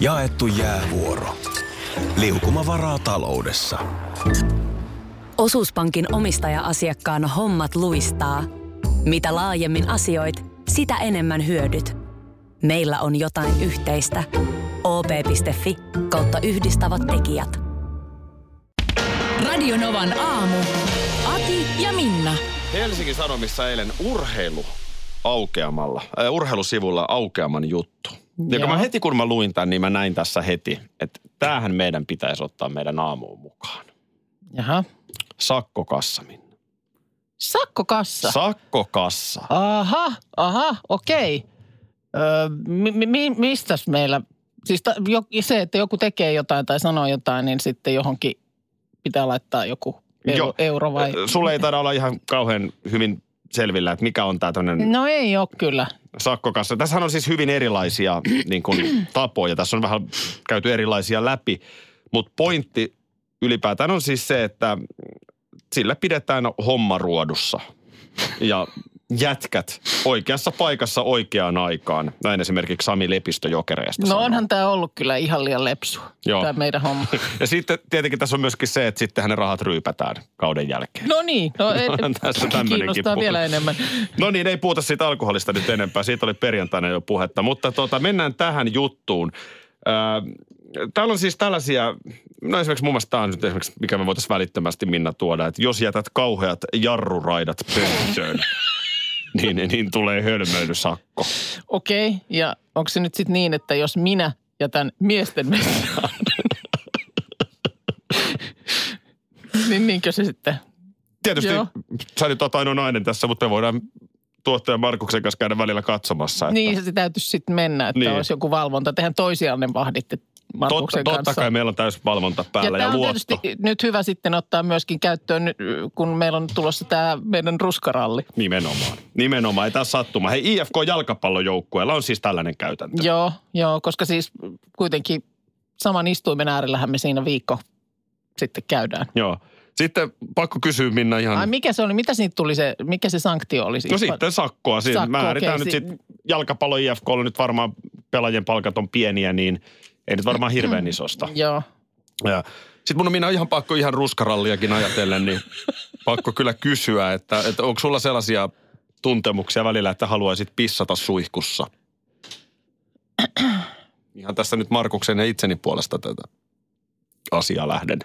Jaettu jäävuoro. Liukuma varaa taloudessa. Osuuspankin omistaja-asiakkaan hommat luistaa. Mitä laajemmin asioit, sitä enemmän hyödyt. Meillä on jotain yhteistä. op.fi kautta yhdistävät tekijät. Radionovan aamu. Ati ja Minna. Helsingin Sanomissa eilen urheilu aukeamalla, äh, urheilusivulla aukeaman juttu. Ja kun mä heti kun mä luin tämän, niin mä näin tässä heti, että tämähän meidän pitäisi ottaa meidän aamuun mukaan. Jaha. Sakkokassa, Minna. Sakkokassa. Sakkokassa. aha, aha, okei. Öö, mi, mi, mistäs meillä, siis ta, jo, se, että joku tekee jotain tai sanoo jotain, niin sitten johonkin pitää laittaa joku euro, Joo. euro vai? Sulle ei taida olla ihan kauhean hyvin selvillä, että mikä on tämä tämmöinen No ei ole kyllä. sakkokassa. Tässähän on siis hyvin erilaisia niin kuin, tapoja. Tässä on vähän käyty erilaisia läpi. Mutta pointti ylipäätään on siis se, että sillä pidetään homma ruodussa. Ja jätkät oikeassa paikassa oikeaan aikaan. Näin esimerkiksi Sami Lepistö Jokereesta No sanoo. onhan tämä ollut kyllä ihan liian lepsu, Joo. tämä meidän homma. Ja sitten tietenkin tässä on myöskin se, että sittenhän ne rahat ryypätään kauden jälkeen. No niin, no, Onhan tässä kiinnostaa vielä enemmän. No niin, ei puhuta siitä alkoholista nyt enempää. Siitä oli perjantaina jo puhetta. Mutta tota, mennään tähän juttuun. Öö, täällä on siis tällaisia, no esimerkiksi mun mielestä tämä on nyt esimerkiksi, mikä me voitaisiin välittömästi Minna tuoda, että jos jätät kauheat jarruraidat pönttöön, niin, niin tulee hölmöilysakko. Okei, ja onko se nyt sitten niin, että jos minä jätän miesten vessaan, niin niinkö se sitten? Tietysti Joo. sä nyt oot ainoa nainen tässä, mutta me voidaan tuottaja Markuksen kanssa käydä välillä katsomassa. Että Niin se täytyisi sitten mennä, että Niin. olisi joku valvonta. Tehän toisianne vahditte totta, Markuksen totta kanssa. kai meillä on täys valvonta päällä ja, ja on luotto. tietysti nyt hyvä sitten ottaa myöskin käyttöön, kun meillä on tulossa tämä meidän ruskaralli. Nimenomaan. Nimenomaan. Ei taas sattuma. Hei, IFK-jalkapallojoukkueella on siis tällainen käytäntö. Joo, joo, koska siis kuitenkin saman istuimen äärellähän me siinä viikko sitten käydään. Joo. Sitten pakko kysyä Minna ihan... Ai mikä se oli, mitä siitä tuli se, mikä se sanktio oli? siis? no sitten sakkoa. Siis Sakko, määritään okei, nyt si- sit jalkapallo IFKlla nyt varmaan pelaajien palkat on pieniä, niin ei nyt varmaan hirveän isosta. Joo. Ja sitten mun on Minna ihan pakko ihan ruskaralliakin ajatellen, niin pakko kyllä kysyä, että, että onko sulla sellaisia tuntemuksia välillä, että haluaisit pissata suihkussa? Ihan tässä nyt Markuksen ja itseni puolesta tätä asiaa lähden.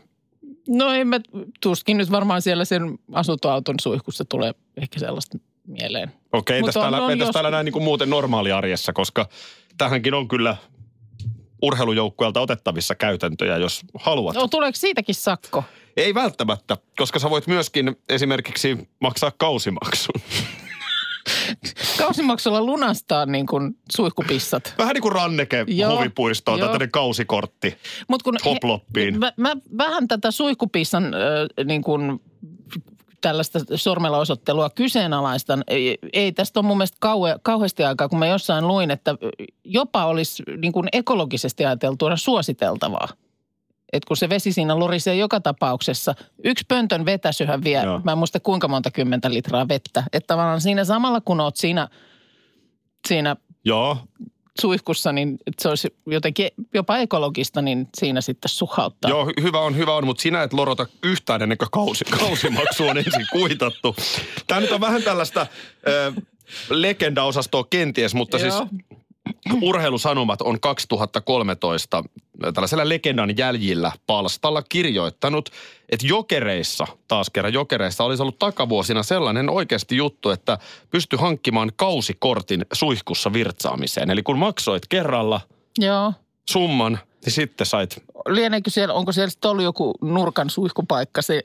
No en mä, tuskin nyt varmaan siellä sen asuntoauton suihkussa tulee ehkä sellaista mieleen. Okei, entäs on- täällä, on entäs jos- täällä näin niin kuin muuten normaaliarjessa, koska tähänkin on kyllä urheilujoukkueelta otettavissa käytäntöjä, jos haluat. No tuleeko siitäkin sakko? Ei välttämättä, koska sä voit myöskin esimerkiksi maksaa kausimaksun. Kausimaksulla lunastaa niin kuin suihkupissat. Vähän niin kuin ranneke Joo, huvipuistoon tai tämmöinen kausikortti. Mut kun, Hoploppiin. Mä, mä, vähän tätä suihkupissan äh, niin kuin, tällaista sormella osoittelua kyseenalaistan. Ei, ei tästä ole mun mielestä kauhe, kauheasti aikaa, kun mä jossain luin, että jopa olisi niin kuin ekologisesti ajateltuna suositeltavaa. Että kun se vesi siinä lorisee joka tapauksessa, yksi pöntön vetäsyhän vie, Joo. mä en muista kuinka monta kymmentä litraa vettä. Että tavallaan siinä samalla kun oot siinä, siinä Joo, suihkussa, niin se olisi jotenkin jopa ekologista, niin siinä sitten suhauttaa. joo, hy- hyvä on, hyvä on, mutta sinä et lorota yhtään ennen kuin kausi, kausimaksu on ensin kuitattu. Tämä nyt on vähän tällaista äh, legenda-osastoa kenties, mutta siis Joo. Urheilusanomat on 2013 tällaisella legendan jäljillä palstalla kirjoittanut, että jokereissa, taas kerran jokereissa, olisi ollut takavuosina sellainen oikeasti juttu, että pystyi hankkimaan kausikortin suihkussa virtsaamiseen. Eli kun maksoit kerralla Joo. summan, niin sitten sait Lieneekö siellä, onko siellä sitten ollut joku nurkan suihkupaikka se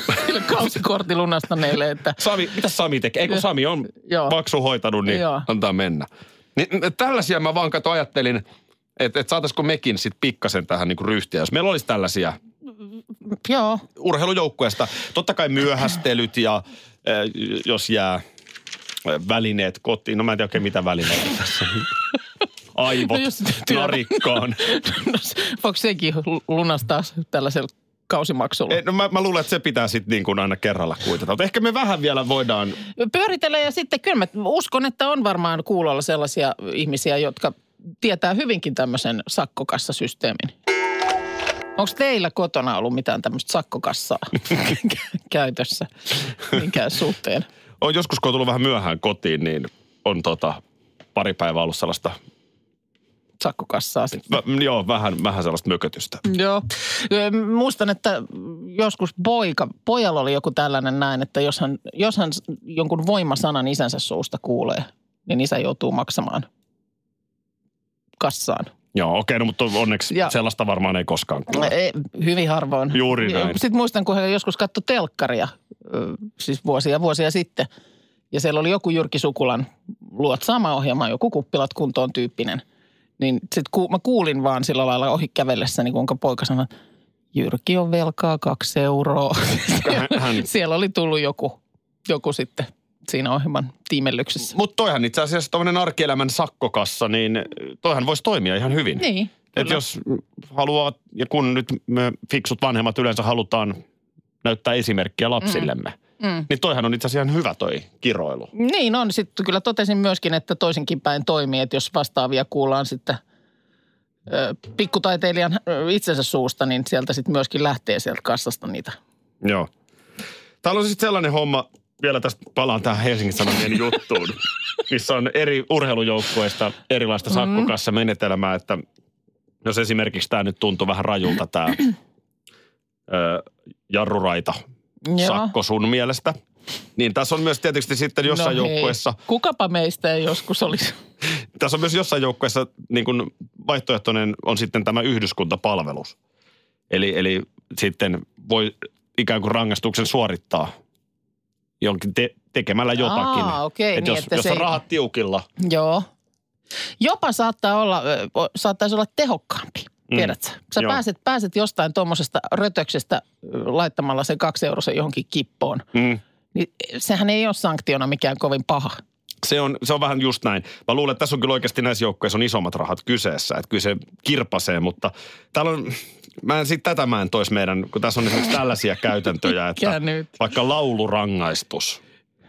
kausikortti lunastaneille, että Sami, mitä Sami tekee? Ei kun Sami on Joo. maksu hoitanut, niin Joo. antaa mennä. Niin, tällaisia mä vaan kato ajattelin, että, että saataisiko mekin sitten pikkasen tähän niin ryhtiä. Jos meillä olisi tällaisia joo, urheilujoukkueesta, totta kai myöhästelyt ja äh, jos jää välineet kotiin. No mä en tiedä oikein mitä välineitä tässä. Aivot No jos narikkaan. no, voiko sekin lunastaa tällaisella kausimaksulla? Eh, No mä, mä luulen, että se pitää sitten niin kuin aina kerralla kuitata. Mutta ehkä me vähän vielä voidaan Pyöritellä ja sitten kyllä mä uskon, että on varmaan kuulolla sellaisia ihmisiä, jotka tietää hyvinkin tämmöisen sakkokassasysteemin. Onko teillä kotona ollut mitään tämmöistä sakkokassaa käytössä minkään suhteen? On joskus, kun on tullut vähän myöhään kotiin, niin on tota, pari päivää ollut sellaista, Sakkokassaa sitten. joo, vähän, vähän sellaista mökötystä. Joo. Muistan, että joskus poika, pojalla oli joku tällainen näin, että jos hän, jos hän jonkun voimasanan isänsä suusta kuulee, niin isä joutuu maksamaan kassaan. Joo, okei, no, mutta onneksi Ja- sellaista varmaan ei koskaan kuule. Ei, hyvin harvoin. Juuri näin. Sitten muistan, kun hän joskus katsoi telkkaria, siis vuosia vuosia sitten. Ja siellä oli joku Jyrki Sukulan luotsaama ohjelma, joku kuppilat kuntoon tyyppinen. Niin sitten ku, mä kuulin vaan sillä lailla ohi kävellessä, niin kuinka poika sanoi, Jyrki on velkaa kaksi euroa. Hän- hän- siellä oli tullut joku, joku sitten siinä ohjelman tiimellyksessä. Mutta toihan itse asiassa tämmöinen arkielämän sakkokassa, niin toihan voisi toimia ihan hyvin. Niin, Et kyllä. jos haluaa, ja kun nyt me fiksut vanhemmat yleensä halutaan näyttää esimerkkiä lapsillemme, Mm. niin toihan on itse asiassa ihan hyvä toi kiroilu. Niin on. Sitten kyllä totesin myöskin, että toisinkin päin toimii, että jos vastaavia kuullaan sitten ö, pikkutaiteilijan ö, itsensä suusta, niin sieltä sitten myöskin lähtee sieltä kassasta niitä. Joo. Täällä on sitten sellainen homma, vielä tästä palaan tähän Helsingin Sanomien juttuun, missä on eri urheilujoukkueista erilaista sakkokassa-menetelmää, että jos esimerkiksi tämä nyt tuntuu vähän rajulta tämä jarruraita Joo. sakko sun mielestä, niin tässä on myös tietysti sitten jossain no hei, joukkueessa, Kukapa meistä ei joskus olisi. tässä on myös jossain joukkueessa niin kuin vaihtoehtoinen on sitten tämä yhdyskuntapalvelus. Eli, eli sitten voi ikään kuin rangaistuksen suorittaa jonkin te- tekemällä jotakin. Aa, okei, Et niin, jos, että jos se on ei- rahat tiukilla, Joo. Jopa saattaa olla, saattaisi olla tehokkaampi. Mm. Tiedätkö? Sä Joo. pääset, pääset jostain tuommoisesta rötöksestä laittamalla sen kaksi eurosen johonkin kippoon. mm, Niin sehän ei ole sanktiona mikään kovin paha. se, on, se on vähän just näin. Mä luulen, että tässä on kyllä oikeasti näissä joukkueissa on isommat rahat kyseessä. Että kyllä se kirpasee, mutta täällä on, mä en sitten tätä mä en tois meidän, kun tässä on esimerkiksi tällaisia käytäntöjä, että vaikka laulurangaistus,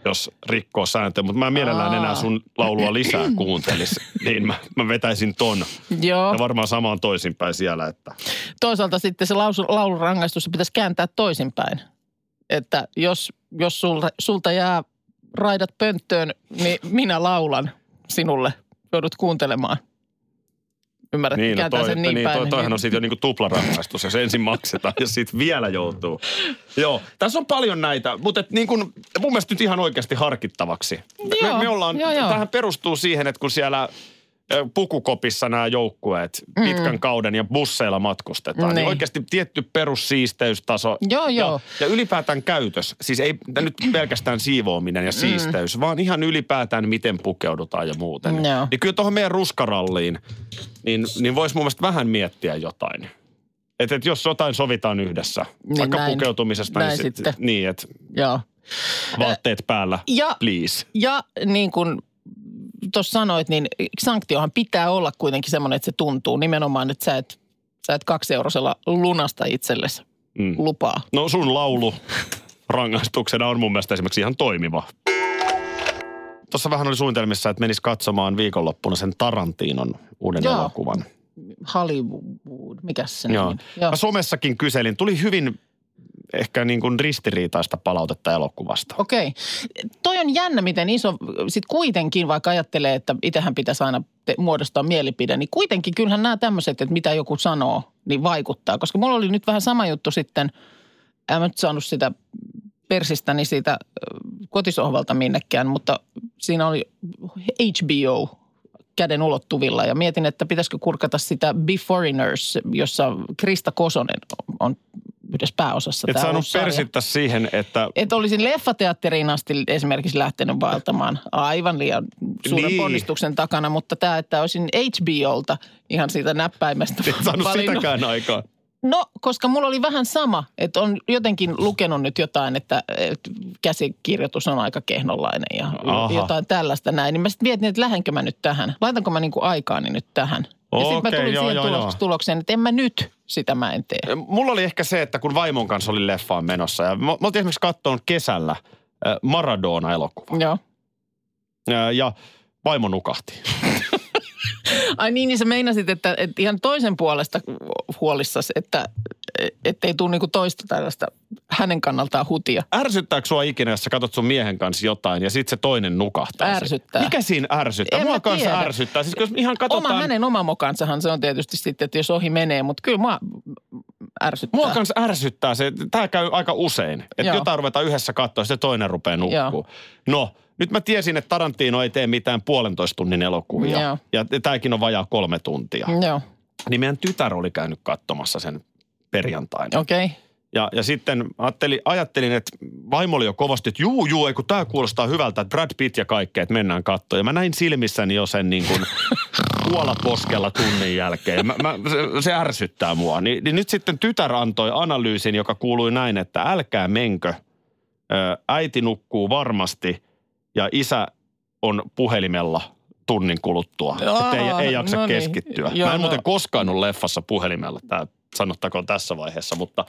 jos rikkoo sääntöjä, mutta mä en mielellään Aa. enää sun laulua lisää kuuntelis, niin mä, mä vetäisin ton. Joo. Ja varmaan sama on toisinpäin siellä, että Toisaalta sitten se lausu, laulurangaistus pitäisi kääntää toisinpäin. Että jos, jos sulta, sulta jää raidat pönttöön, niin minä laulan sinulle. Joudut kuuntelemaan. Ymmärrät, niin, no toi, sen niin, niin, päin. toi, toihan on sitten jo niinku tuplarangaistus, jos ensin maksetaan ja sitten vielä joutuu. Joo, tässä on paljon näitä, mutta et niin kuin, mun mielestä nyt ihan oikeasti harkittavaksi. Joo, me, me ollaan, joo, joo. tähän perustuu siihen, että kun siellä pukukopissa nämä joukkueet pitkän kauden ja busseilla matkustetaan, niin, Mm. Niin. oikeasti tietty perussiisteystaso. Joo, joo. Ja, ja ylipäätään käytös, siis ei nyt pelkästään siivoaminen ja siisteys, mm. vaan ihan ylipäätään miten pukeudutaan ja muuten. Joo. Niin kyllä tuohon meidän ruskaralliin, niin, niin voisi mun mielestä vähän miettiä jotain. Että et jos jotain sovitaan yhdessä, Niin vaikka näin. pukeutumisesta, Näin niin, sit, sitten. niin että vaatteet päällä, Ja, please. ja niin kuin tuossa sanoit, niin sanktiohan pitää olla kuitenkin semmoinen, että se tuntuu nimenomaan, että sä et, sä et kaksi eurosella lunasta itsellesi Mm. lupaa. No sun laulu rangaistuksena on mun mielestä esimerkiksi ihan toimiva. Tuossa vähän oli suunnitelmissa, että menis katsomaan viikonloppuna sen Tarantinon uuden Joo. elokuvan. Hollywood, mikä se Joo. Joo. Mä somessakin kyselin. Tuli hyvin ehkä niin kuin ristiriitaista palautetta elokuvasta. Okei. Toi on jännä, miten iso, sit kuitenkin vaikka ajattelee, että itsehän pitäisi aina te, muodostaa mielipide, niin kuitenkin kyllähän nämä tämmöiset, että mitä joku sanoo, niin vaikuttaa. Koska mulla oli nyt vähän sama juttu sitten, en mä nyt saanut sitä persistäni siitä kotisohvalta minnekään, mutta siinä oli HBO käden ulottuvilla ja mietin, että pitäisikö kurkata sitä Be Foreigners, jossa Krista Kosonen on yhdessä pääosassa. Et saanut uusi sarja. persittä siihen, että Että olisin leffateatteriin asti esimerkiksi lähtenyt vaeltamaan aivan liian suuren Niin. ponnistuksen takana, mutta tämä, että olisin HBOlta ihan siitä näppäimestä et saanut valinnut. sitäkään aikaa. No, koska mulla oli vähän sama, että on jotenkin lukenut nyt jotain, että, että käsikirjoitus on aika kehnonlainen ja Aha. jotain tällaista näin. Niin mä sitten mietin, että lähdenkö mä nyt tähän. Laitanko mä niinku aikaani nyt tähän. Ja sitten mä tulin joo, siihen joo, tuloks- joo. tulokseen, että en mä nyt sitä mä en tee. Mulla oli ehkä se, että kun vaimon kanssa oli leffaan menossa ja me me oltiin esimerkiksi katsonut kesällä Maradona-elokuva. Joo. Ja, ja vaimo nukahti. Ai niin, niin sä meinasit, että, että ihan toisen puolesta huolissasi, että ei tule niinku toista tällaista hänen kannaltaan hutia. Ärsyttääkö sua ikinä, jos sä katsot sun miehen kanssa jotain ja sitten se toinen nukahtaa? sen? Ärsyttää. Mikä siinä ärsyttää? En Mua kanssa tiedä. ärsyttää. Siis jos ihan katsotaan... Oma hänen oma mokansahan se on tietysti sitten, että jos ohi menee, mutta kyllä mua ärsyttää. Mua kanssa ärsyttää se, tämä käy aika usein. Että Joo. jotain ruvetaan yhdessä katsoa, sitten toinen rupeaa nukkuu. No, nyt mä tiesin, että Tarantino ei tee mitään puolentoista tunnin elokuvia. Joo. Ja tämäkin on vajaa kolme tuntia. Joo, Niin meidän tytär oli käynyt katsomassa sen perjantaina. okei. Okay. Ja, ja sitten ajattelin, ajattelin, että vaimo oli jo kovasti, että juu, juu, ei kun tämä kuulostaa hyvältä, että Brad Pitt ja kaikkea, että mennään katsomaan. Ja mä näin silmissäni jo sen niin kuin puolaposkella tunnin jälkeen. Mä, mä, se, se ärsyttää mua. Ni, niin nyt sitten tytär antoi analyysin, joka kuului näin, että älkää menkö. Äiti nukkuu varmasti ja isä on puhelimella tunnin kuluttua. Että ei, ei jaksa no niin. keskittyä. Joo, mä en no. muuten koskaan ollut leffassa puhelimella, tämä sanottakoon tässä vaiheessa, mutta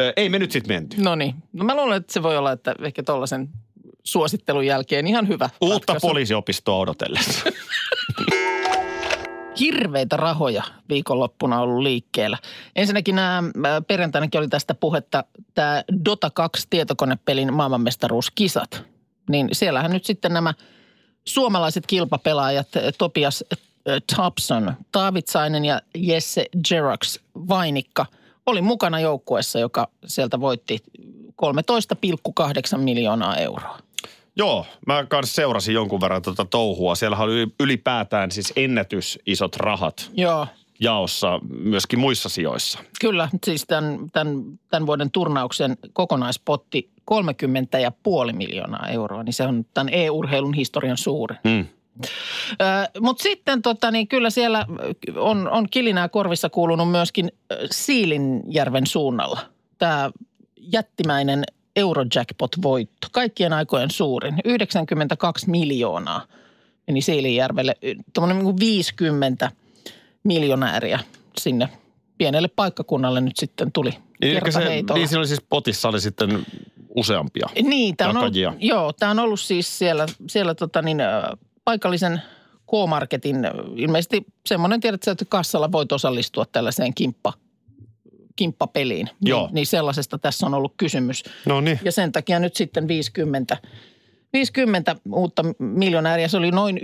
ö, ei me nyt sitten menty. No niin. No mä luulen, että se voi olla, että ehkä tollaisen suosittelun jälkeen ihan hyvä Uutta ratkaisu. poliisiopistoa odotellessa. hirveitä rahoja viikonloppuna ollut liikkeellä. Ensinnäkin nämä perjantainakin oli tästä puhetta, tämä Dota 2 tietokonepelin maailmanmestaruuskisat. Niin siellähän nyt sitten nämä suomalaiset kilpapelaajat äh, Topias äh, Thompson, Taavitsainen ja Jesse Jerox Vainikka oli mukana joukkueessa, joka sieltä voitti 13,8 miljoonaa euroa. Joo, mä kanssa seurasin jonkun verran tuota touhua. Siellä oli ylipäätään siis ennätys isot rahat Joo, jaossa myöskin muissa sijoissa. Kyllä, siis tämän, tämän, tämän vuoden turnauksen kokonaispotti 30,5 miljoonaa euroa, niin se on tämän e-urheilun historian suurin. Mm. Mutta sitten tota, niin kyllä siellä on, on kilinää korvissa kuulunut myöskin Siilinjärven suunnalla. Tämä jättimäinen Eurojackpot-voitto, kaikkien aikojen suurin, 92 miljoonaa meni Siilinjärvelle. Tuommoinen niin 50 miljonääriä sinne pienelle paikkakunnalle nyt sitten tuli Niin, se, niin siinä oli siis potissa oli sitten useampia. Niin, tämä on, ollut, joo, tämä on ollut siis siellä, siellä tota niin, paikallisen K-Marketin, ilmeisesti semmoinen, tiedät että kassalla voit osallistua tällaiseen kimppa, kimppapeliin. Joo. Niin, niin sellaisesta tässä on ollut kysymys. No niin. Ja sen takia nyt sitten 50, 50 uutta miljonääriä, se oli noin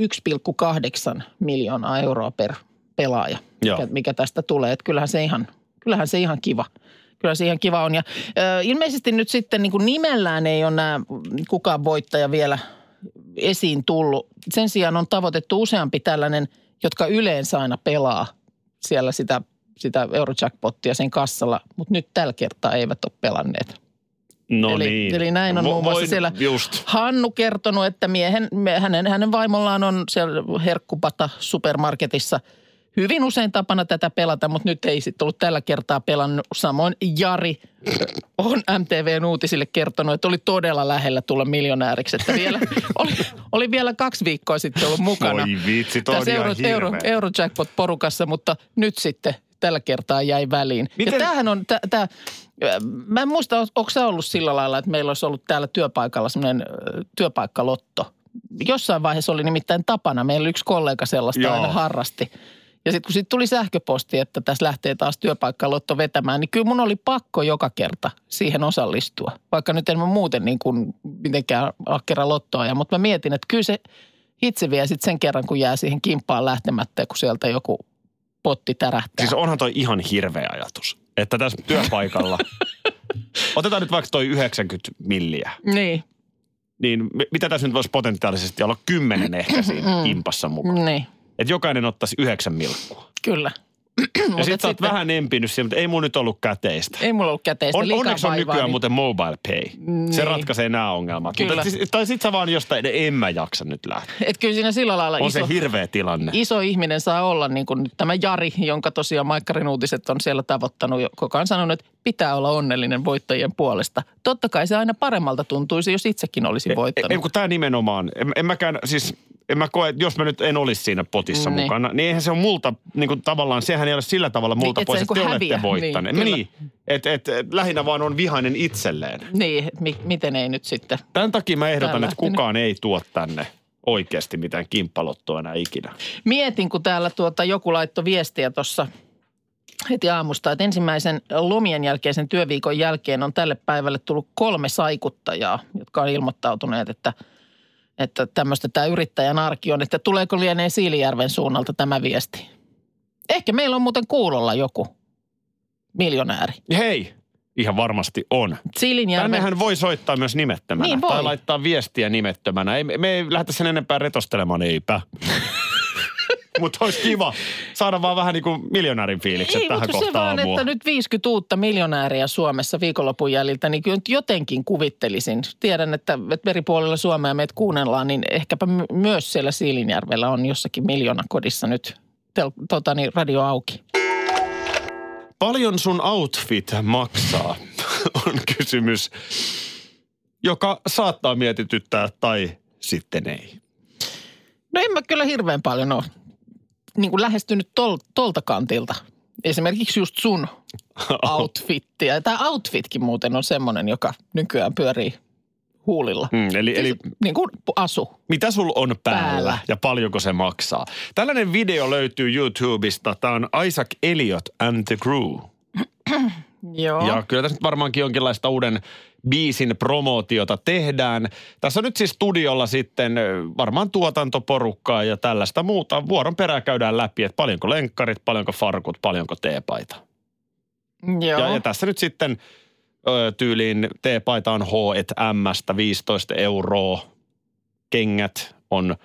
1,8 miljoonaa euroa per pelaaja, Joo. mikä, mikä tästä tulee. Että kyllähän se ihan, kyllähän se ihan kiva. Kyllä se ihan kiva on. Ja ö, ilmeisesti nyt sitten niin kuin nimellään ei ole nämä kukaan voittaja vielä esiin tullut. Sen sijaan on tavoitettu useampi tällainen, jotka yleensä aina pelaa siellä sitä, sitä Eurojackpottia sen kassalla, mutta nyt tällä kertaa eivät ole pelanneet. No eli, niin. eli näin on Vo- muun muassa siellä Just. Hannu kertonut, että miehen, hänen, hänen vaimollaan on siellä herkkupata supermarketissa hyvin usein tapana tätä pelata, mutta nyt ei sitten ollut tällä kertaa pelannut. Samoin Jari on MTVn uutisille kertonut, että oli todella lähellä tulla miljonääriksi. Että vielä, oli, oli vielä kaksi viikkoa sitten ollut mukana. Voi vitsi, toi tässä Euro, Euro. Eurojackpot-porukassa, mutta nyt sitten tällä kertaa jäi väliin. Miten- Ja tämähän on, tää, tää, mä en muista, onko se ollut sillä lailla, että meillä olisi ollut täällä työpaikalla semmoinen työpaikkalotto. Jossain vaiheessa oli nimittäin tapana, meillä yksi kollega sellaista Joo. aina harrasti. Ja sitten kun sitten tuli sähköposti, että tässä lähtee taas työpaikkalotto vetämään, niin kyllä mun oli pakko joka kerta siihen osallistua. Vaikka nyt en mä muuten niin kuin mitenkään ahkera lottoa, mutta mä mietin, että kyllä se itse vie sitten sen kerran, kun jää siihen kimppaan lähtemättä, kun sieltä joku potti tärähtää. Siis onhan toi ihan hirveä ajatus. Että tässä työpaikalla, otetaan nyt vaikka toi 90 milliä, Niin, niin mi- mitä tässä nyt voisi potentiaalisesti olla kymmenen ehkä siinä kimpassa mukaan. niin, Että jokainen ottaisi yhdeksän milkkua. kyllä. Ja sit sä oot vähän empinyt siihen, mutta ei mun nyt ollut käteistä. Ei mulla ollut käteistä On, onneksi on nykyään niin- muuten mobile pay. Niin. Se ratkaisee nämä ongelmat. Kyllä. Mutta, siis- tai sit sä vaan jostain, en mä jaksa nyt lähteä. Et kyllä siinä sillä lailla On iso, se hirveä tilanne. iso ihminen saa olla, niin kuin nyt tämä Jari, jonka tosiaan Maikkarin uutiset on siellä tavoittanut, koko ajan sanonut, että pitää olla onnellinen voittajien puolesta. Totta kai se aina paremmalta tuntuisi, jos itsekin olisi voittanut. Ei, kun tämä nimenomaan, en, en mäkään, siis en mä koe, että jos mä nyt en olisi siinä potissa Niin. mukana, niin eihän se ole multa, niin kuin tavallaan, sehän ei ole sillä tavalla multa Niin, pois, niin että kuin te olette häviä. voittaneet. Niin, Niin, että et, et, lähinnä vaan on vihainen itselleen. Niin, mi- miten ei nyt sitten. Tämän takia mä ehdotan, Täällä että kukaan ei tuo tänne oikeasti mitään kimppalottoa enää ikinä. Mietin, kun täällä tuota joku laittoi viestiä tuossa heti aamusta, että ensimmäisen lomien jälkeisen työviikon jälkeen on tälle päivälle tullut kolme saikuttajaa, jotka on ilmoittautuneet, että, että tämmöistä tämä yrittäjän arki on, että tuleeko lienee Siilijärven suunnalta tämä viesti. Ehkä meillä on muuten kuulolla joku miljonääri. Hei, ihan varmasti on. Siilinjärven, Tännehän voi soittaa myös nimettömänä. Niin voi. Tai laittaa viestiä nimettömänä. Ei, me ei lähdetä sen enempää retostelemaan, eipä. Mutta olisi kiva saada vaan vähän niin kuin miljonäärin fiilikset Ei, tähän mutta se kohtaan vaan, aamua. että nyt 50 uutta miljonääriä Suomessa viikonlopun jäljiltä, niin kyllä nyt jotenkin kuvittelisin. Tiedän, että, että eri puolilla Suomea meitä kuunnellaan, niin ehkäpä my- myös siellä Siilinjärvellä on jossakin miljoonakodissa nyt tel, tota, niin radio auki. Paljon sun outfit maksaa, on kysymys, joka saattaa mietityttää tai sitten ei. No en mä kyllä hirveän paljon ole niin kuin lähestynyt tol, tolta kantilta. Esimerkiksi just sun outfittiä. Tämä outfitkin muuten on semmoinen, joka nykyään pyörii huulilla. Mm, eli, eli Niin kuin asu. mitä sul on päällä, Päällä. päällä ja paljonko se maksaa? Tällainen video löytyy YouTubesta. Tämä on Isaac Elliot and the Crew. Joo. Ja kyllä tässä nyt varmaankin jonkinlaista uuden biisin promootiota tehdään. Tässä on nyt siis studiolla sitten varmaan tuotantoporukkaa ja tällaista muuta. Vuoron perään käydään läpi, että paljonko lenkkarit, paljonko farkut, paljonko teepaita. Joo. Ja, ja tässä nyt sitten ö, tyyliin teepaita on H&Mstä 15 euroa, kengät on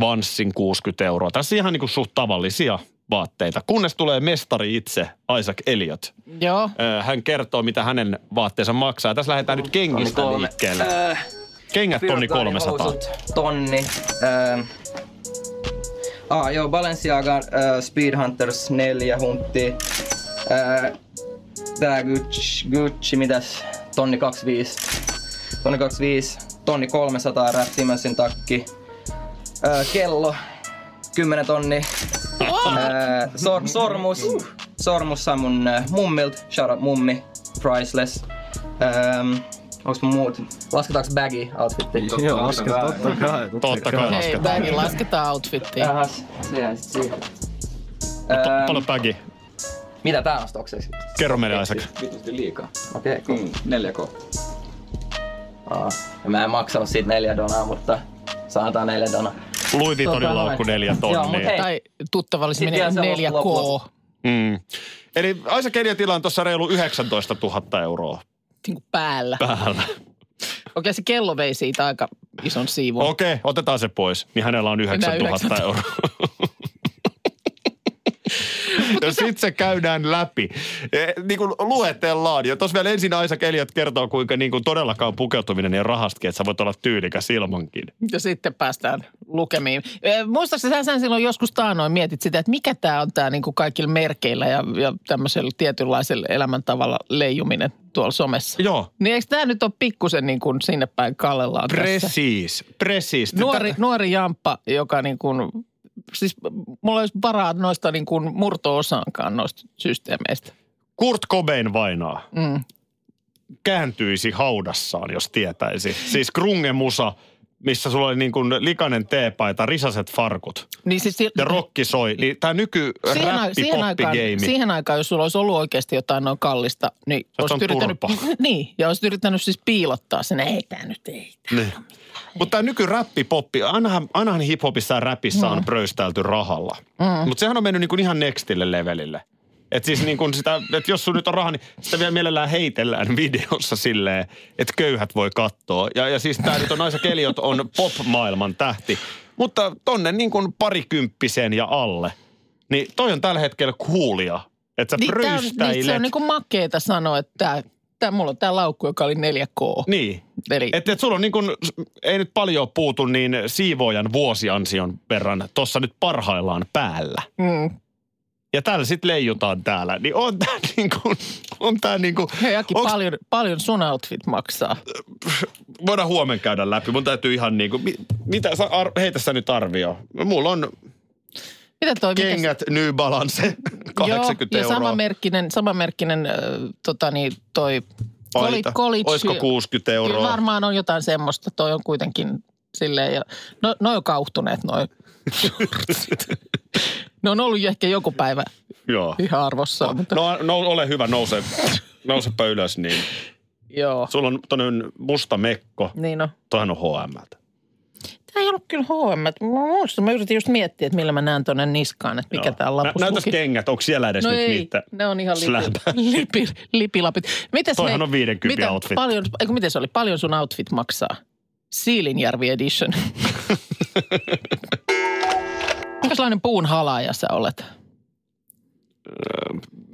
Vanssin 60 euroa. Tässä ihan niin kuin suht tavallisia vaatteita, kunnes tulee mestari itse, Isaac Elliot. Joo. Hän kertoo, mitä hänen vaatteensa maksaa. Tässä lähdetään nyt kengistä kolme. liikkeelle. Äh, Kengät tonni 300. Housut, tonni. Äh, ah, joo, Balenciaga äh, Speed Hunters 4 huntti. Äh, tää Gucci, Gucci, mitäs? Tonni 25. Tonni 25. Tonni 300 Rättimäsin takki. Äh, kello. 10 tonni. Äh, sor, sormus. Sormus saa mun äh, mummilt. Shout out mummi. Priceless. Ähm, onks mun muut? Lasketaanko baggy outfitti? Joo, lasketaan totta kai. Totta kai Hei, lasketaan. bägi lasketaan outfittiin. Jahas, sehän sit siihen. Pa- Ähm, Paljon pägi. mitä tää on stokseksi? Kerro meille Isaac. Vitusti liikaa. Okei, okay, cool. Mm, 4K. Aa, ja mä en maksanut siitä neljä donaa, mutta saataan neljä donaa. Louis Vuittonin Tota, laukku neljä tonnia. Tai tuttavallisesti menee vielä se 4K. loppu- loppu. Mm. Eli Isaac Elliotilla on tuossa reilu 19 000 euroa Niin kuin päällä. päällä. Okei, se kello vei siitä aika ison siivun. Okei, otetaan se pois. Niin hänellä on 9 000 9 euroa. Ja sitten se käydään läpi. Eh, Niin kuin luetellaan. Ja tuossa vielä ensin Isaac Elliot kertoo, kuinka niin kuin todellakaan pukeutuminen ja rahastakin, että sä voit olla tyylikäs ilmankin. Ja sitten päästään lukemiin. Eh, Muistaakseni sä, silloin joskus taanoin mietit sitä, että mikä tämä on tämä niin kaikilla merkeillä ja, ja tämmöisellä tietynlaisella elämäntavalla leijuminen tuolla somessa. Joo. Niin eikö tämä nyt ole pikkusen niin kuin sinne päin kallellaan? Precis, precis. Nuori, nuori jamppa, joka niin kuin, siis mulla olisi varaa noista niin kuin murto-osaankaan noista systeemeistä. Kurt Cobain vainaa. Mm. Kääntyisi haudassaan, jos tietäisi. Siis krungemusa, missä sulla oli niin kuin likainen teepaita, risaset farkut Niin siis, si- ja rokki soi. Niin tämä nyky siihen, räppi siihen, aikaan, siihen aikaan, jos sulla olisi ollut oikeasti jotain noin kallista, niin on olisit yrittänyt, niin, ja olisit yrittänyt siis piilottaa sen, ei tämä nyt ei. tää Niin. Mutta tämä nykyräppi poppi, ainahan, ainahan hiphopissa ja räpissä Mm. on pröystäilty rahalla. Mm. Mutta sehän on mennyt niinku ihan nextille levelille. Että siis niin kun sitä, että jos sun nyt on raha, niin sitä vielä mielellään heitellään videossa silleen, että köyhät voi katsoa. Ja, ja siis tämä nyt on Aisa Keliot on pop-maailman tähti. Mutta tonne niin kuin parikymppisen ja alle, niin toi on tällä hetkellä coolia. Että sä Niin, tää on, pröystäilet. niin se on niin kuin makeeta sanoa, että tää, tää, mulla on tämä laukku, joka oli 4K. Niin. Eli Että et sulla on niin kuin, ei nyt paljon puutu niin siivoojan vuosiansion verran tuossa nyt parhaillaan päällä. mm, Ja täällä sitten leijutaan täällä. Niin on tää niin kuin, on tää niin kuin, hei Aki, onks- paljon, paljon sun outfit maksaa. voidaan huomenna käydä läpi. Mun täytyy ihan niin kuin, mi, mitä sä, ar, heitä sä nyt arvio. Mulla on Mitä toi, kengät New Balance, 80 Joo, ja euroa. samanmerkkinen, samanmerkkinen äh, tota niin, toi Paita. college. Olisiko 60 Kyllä euroa? varmaan on jotain semmoista. Toi on kuitenkin silleen. Ja, no, noi on kauhtuneet noi. ne on ollut ehkä joku päivä Joo. ihan arvossa. Mutta, No, no ole hyvä, nouse, nousepä ylös, niin joo, sulla on toinen musta mekko. niin no. Toihan on HMltä. Tämä ei ollut kyllä H&M. Mä muistan, mä yritin just miettiä, että millä mä näen tuonne niskaan, että mikä tää lapussa Nä, näytäs kengät, onko siellä edes No nyt ei, niitä? ne on ihan lipi, lipi, lipilapit. Mites Toihan hei, on 50 mitä, outfit. Paljon, eikö, miten se oli? Paljon sun outfit maksaa? Siilinjärvi edition. Minkälainen puun halaaja sä olet?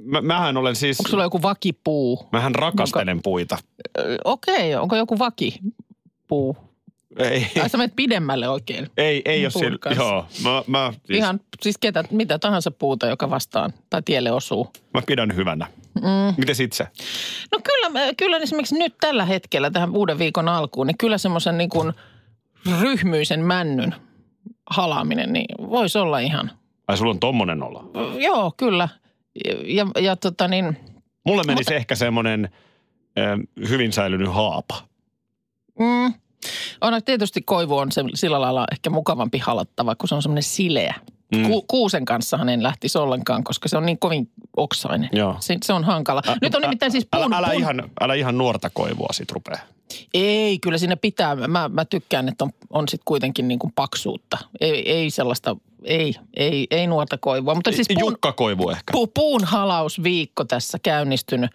Mä, mähän olen siis, Onko sulla joku vakipuu? mähän rakastelen puita. Ö, Okei, onko joku vakipuu? Ei, Ai sä menet pidemmälle oikein. ei, ei ole puun sillä, joo, mä, mä, siis, Ihan siis ketä, mitä tahansa puuta, joka vastaan tai tielle osuu. mä pidän hyvänä. Mm. Miten itse? No kyllä, kyllä esimerkiksi nyt tällä hetkellä tähän uuden viikon alkuun, niin kyllä semmoisen niin kuin ryhmyisen männyn halaaminen, niin voisi olla ihan, Ai sulla on tommonen olo. joo kyllä. Ja, ja, tota niin, Mulle menisi ehkä semmonen äh, hyvin säilynyt haapa. mm, on tietysti koivu on se, sillä lailla ehkä mukavampi halattava, kun se on semmoinen sileä. Mm. Ku, kuusen kanssahan en lähtisi ollenkaan, koska se on niin kovin oksainen. Joo. Se, se on hankala. Nyt on nimittäin siis puun, älä, älä, puun ihan, älä ihan nuorta koivua sit rupea. Ei, kyllä siinä pitää. Mä, mä tykkään, että on, on sitten kuitenkin niin kuin paksuutta. Ei, ei sellaista, ei, ei, ei nuorta koivua. Mutta siis puun, Jukka koivu ehkä. pu, puun halausviikko tässä käynnistynyt.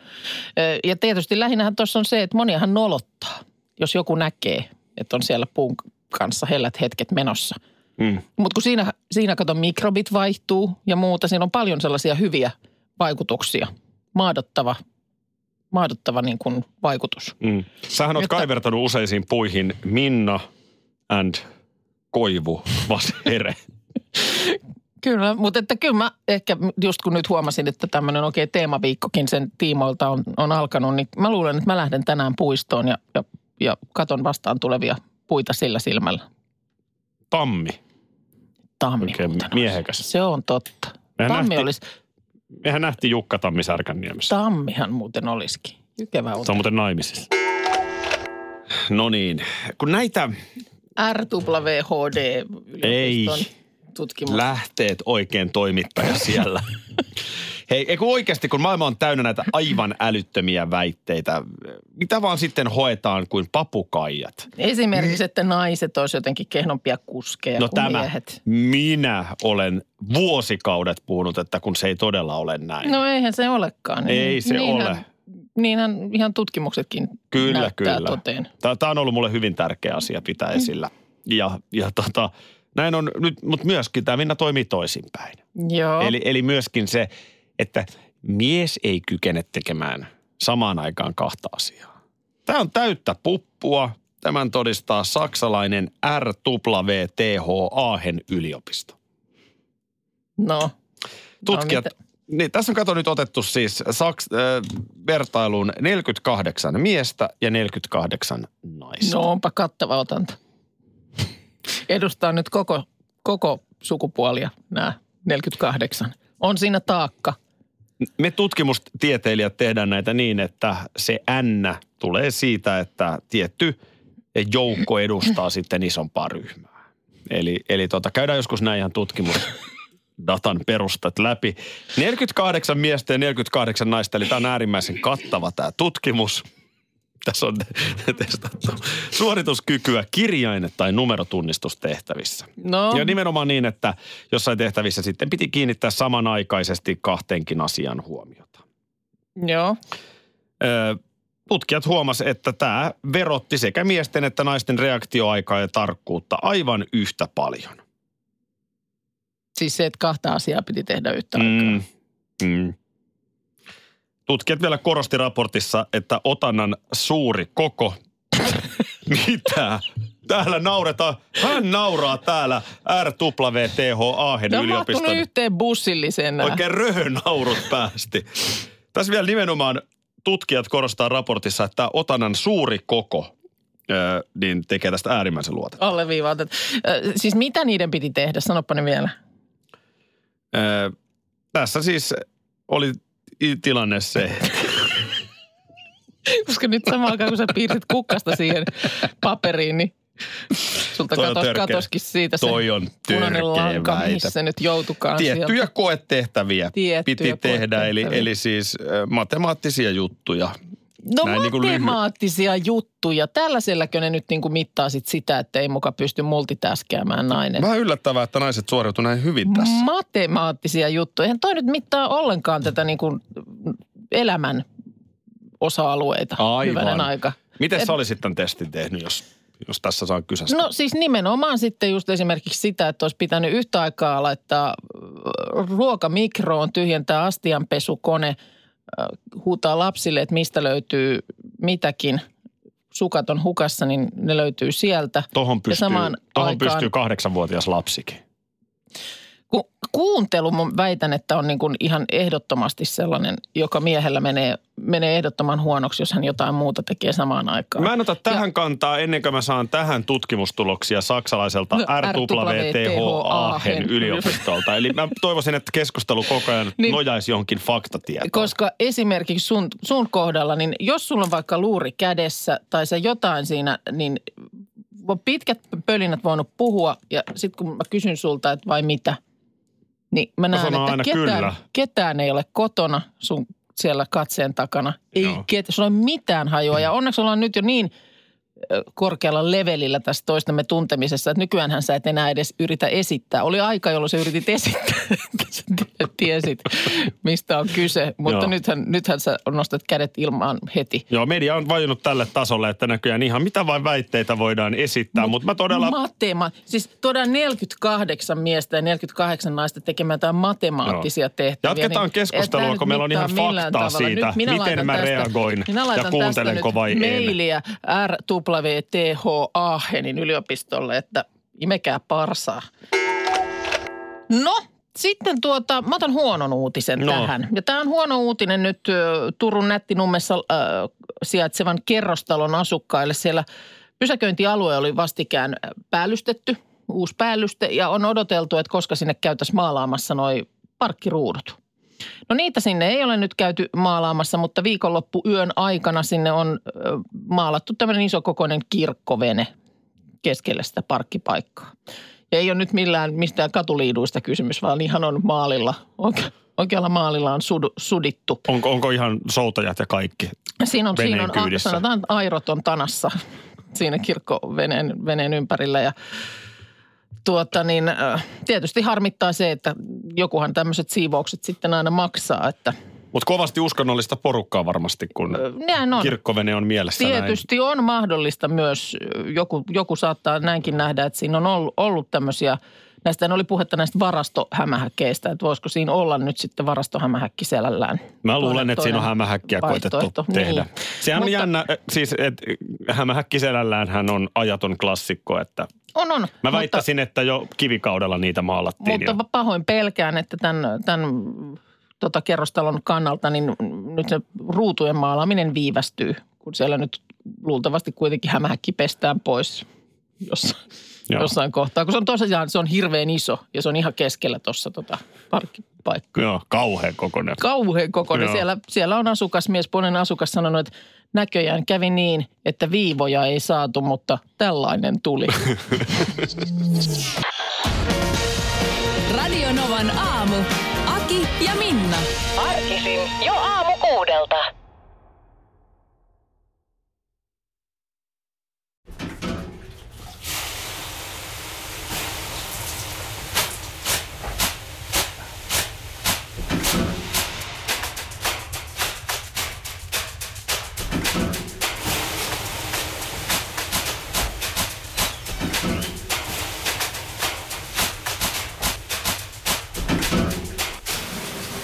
Ja tietysti lähinnähän tuossa on se, että moniahan nolottaa, jos joku näkee, että on siellä puun kanssa hellät hetket menossa. Mm. Mutta kun siinä, siinä kato mikrobit vaihtuu ja muuta, siinä on paljon sellaisia hyviä vaikutuksia. Maadottava, maadottava niin kuin vaikutus. Mm. Sähän Jotta- kaivertanut useisiin puihin Minna and Koivu Vashere. Kyllä, mutta että kyllä mä ehkä just kun nyt huomasin, että tämmöinen oikein teemaviikkokin sen tiimoilta on, on alkanut, niin mä luulen, että mä lähden tänään puistoon ja, ja, ja katon vastaan tulevia puita sillä silmällä. Tammi. Tammi Oikein miehekäs. Se on totta. Mehän Tammi nähtiin- olisi, Mehän nähtiin Jukka Tammi Särkänniemessä. tammihan muuten olisikin. Jykevä Se on muuten naimisissa. No niin, kun näitä RWHD yliopiston Ei. tutkimus. lähteet oikein toimittaja siellä. Hei, eikö oikeasti, kun maailma on täynnä näitä aivan älyttömiä väitteitä, mitä vaan sitten hoetaan kuin papukaijat? Esimerkiksi, että naiset olisi jotenkin kehnompia kuskeja No kuin tämä, miehet. minä olen vuosikaudet puhunut, että kun se ei todella ole näin. No eihän se olekaan. Ei se niinhän, ole. Niinhän ihan tutkimuksetkin Kyllä, näyttää kyllä. toteen. Tämä on ollut mulle hyvin tärkeä asia pitää Mm. esillä. Ja, ja tota, näin on nyt, mutta myöskin tämä Minna toimii toisinpäin. Joo. Eli, eli myöskin se, että mies ei kykene tekemään samaan aikaan kahta asiaa. Tämä on täyttä puppua. Tämän todistaa saksalainen RWTH Aachen yliopisto. no. Tutkijat, No, niin, tässä on kato nyt otettu siis Saks, äh, vertailuun 48 miestä ja 48 naista. no onpa kattava otanta. Edustaa nyt koko, koko sukupuolia nämä 48. On siinä taakka. Me tutkimustieteilijät tehdään näitä niin, että se N tulee siitä, että tietty joukko edustaa sitten isompaa ryhmää. Eli, eli tota, käydään joskus näin ihan tutkimusdatan perustat läpi. 48 miestä ja 48 naista, eli tämä on äärimmäisen kattava tämä tutkimus. Tässä on testattu suorituskykyä kirjaine- tai numerotunnistustehtävissä. No, Ja nimenomaan niin, että jossain tehtävissä sitten piti kiinnittää samanaikaisesti kahteenkin asian huomiota. joo. Tutkijat huomas, että tämä verotti sekä miesten että naisten reaktioaikaa ja tarkkuutta aivan yhtä paljon. Siis se, että kahta asiaa piti tehdä yhtä aikaa. Mm, mm. Tutkijat vielä korosti raportissa, että otannan suuri koko. Mitä? Täällä nauretaan. Hän nauraa täällä RWTH Aachen Ne on yliopiston. mahtunut yhteen bussillisena. Oikein röhönaurut päästi. Tässä vielä nimenomaan tutkijat korostaa raportissa, että otannan suuri koko niin tekee tästä äärimmäisen luotettavan. Alleviivautat. Ö, Siis mitä niiden piti tehdä? Sanoppa ne vielä. Tässä siis oli tilanne se, Koska nyt samaan aikaan, kun sä piirsit kukkasta siihen paperiin, niin Sulta Toi katos, katoskin siitä se Toi on punainen lanka, missä nyt joutukaan Tiettyjä sieltä. koetehtäviä Tiettyjä piti tehdä, eli, koetehtäviä. eli siis matemaattisia juttuja. No näin niin kuin lyhy- matemaattisia juttuja. Tällaiselläkö ne nyt niin kuin mittaa sit sitä, että ei muka pysty multitaskäämään nainen? Vähän yllättävää, että naiset suoriutuivat näin hyvin tässä. Matemaattisia juttuja. Eihän toi nyt mittaa ollenkaan tätä niin kuin elämän osa-alueita. Aivan. Hyvänen aika. Miten Et- sä olisit tämän testin tehnyt, jos, jos tässä saa kysästä? No siis nimenomaan sitten just esimerkiksi sitä, että olisi pitänyt yhtä aikaa laittaa äh, ruoka mikroon, tyhjentää astianpesukone, huutaa lapsille, että mistä löytyy mitäkin. Sukat on hukassa, niin ne löytyy sieltä. Tohon ja pystyy, samaan tohon aikaan- pystyy kahdeksanvuotias lapsikin. Ku, kuuntelu mun väitän, että on niin kuin ihan ehdottomasti sellainen, joka miehellä menee, menee ehdottoman huonoksi, jos hän jotain muuta tekee samaan aikaan. Mä en ota tähän kantaa ennen kuin mä saan tähän tutkimustuloksia saksalaiselta No, RWTH Aachen RWTH yliopistolta. Eli mä toivoisin, että keskustelu koko ajan Niin. nojaisi johonkin faktatietoon. Koska esimerkiksi sun, sun kohdalla, niin jos sulla on vaikka luuri kädessä tai sä jotain siinä, niin pitkät pölinät voinut puhua ja sitten kun mä kysyn sulta, että vai mitä, niin mä näen, sanon että ketään, kyllä. ketään ei ole kotona sun siellä katseen takana. Ei Joo. ket, sulla ei mitään hajua ja onneksi ollaan nyt jo niin korkealla levelillä tässä toistemme tuntemisessa, että nykyäänhän sä et enää edes yritä esittää. Oli aika, jolloin sä yritit esittää, tiesit, mistä on kyse, mutta Joo. nythän, nythän sä nostat kädet ilmaan heti. Joo, media on vajunut tälle tasolle, että näköjään ihan mitä vain väitteitä voidaan esittää, mutta mä todella... Matema- siis todella 48 miestä ja 48 naista tekemään jotain matemaattisia Joo. tehtäviä. Jatketaan niin keskustelua, kun meillä on ihan faktaa tavalla. siitä, Nyt minä miten mä tästä- reagoin minä ja kuuntelenko tästä vai en. mailia RWTH Aachenin yliopistolle, että imekää parsaa. No, sitten tuota, mä otan huonon uutisen No. tähän. Ja tämä on huono uutinen nyt Turun Nättinummessa ö, sijaitsevan kerrostalon asukkaille. Siellä pysäköintialue oli vastikään päällystetty, uusi päällyste, ja on odoteltu, että koska sinne käytäisiin maalaamassa noi parkkiruudut. No niitä sinne ei ole nyt käyty maalaamassa, mutta viikonloppu yön aikana sinne on maalattu tämmöinen isokokoinen kirkkovene keskelle sitä parkkipaikkaa. Ja ei ole nyt millään mistään katuliiduista kysymys, vaan ihan on maalilla, oike, oikealla maalilla on sudu, sudittu. Onko, onko ihan soutajat ja kaikki? Siinä on, siinä on kyydissä. sanotaan, airot on tanassa siinä kirkkoveneen veneen ympärillä ja tuota niin, tietysti harmittaa se, että jokuhan tämmöiset siivoukset sitten aina maksaa, että Mutta kovasti uskonnollista porukkaa varmasti, kun näin on. kirkkovene on mielessä Tietysti on mahdollista myös, joku, joku saattaa näinkin nähdä, että siinä on ollut, ollut tämmöisiä, näistä oli puhetta näistä varastohämähäkkeistä, että voisiko siinä olla nyt sitten varastohämähäkki selällään. Mä luulen, että siinä on hämähäkkiä koetettu vaihtoehto. tehdä. Niin. Sehän on Mutta- jännä, äh, siis että hämähäkki selällään hän on ajaton klassikko, että On, on. mä mutta- väittäisin, että jo kivikaudella niitä maalattiin. Mutta jo. pahoin pelkään, että tämän, tämän tota, kerrostalon kannalta niin nyt se ruutujen maalaaminen viivästyy, kun siellä nyt luultavasti kuitenkin hämähäkki pestään pois jossain, Joo. jossain kohtaa. Kun se on tosiaan, se on hirveän iso ja se on ihan keskellä tuossa tota, parkkipaikkaa. Joo, kauhean kokoinen. Kauhean kokoinen. Joo. Siellä, siellä on asukas, miespuolinen asukas sanonut, että näköjään kävi niin, että viivoja ei saatu, mutta tällainen tuli. Radio Novan aamu. Aki ja Minna. Arkisin jo aamu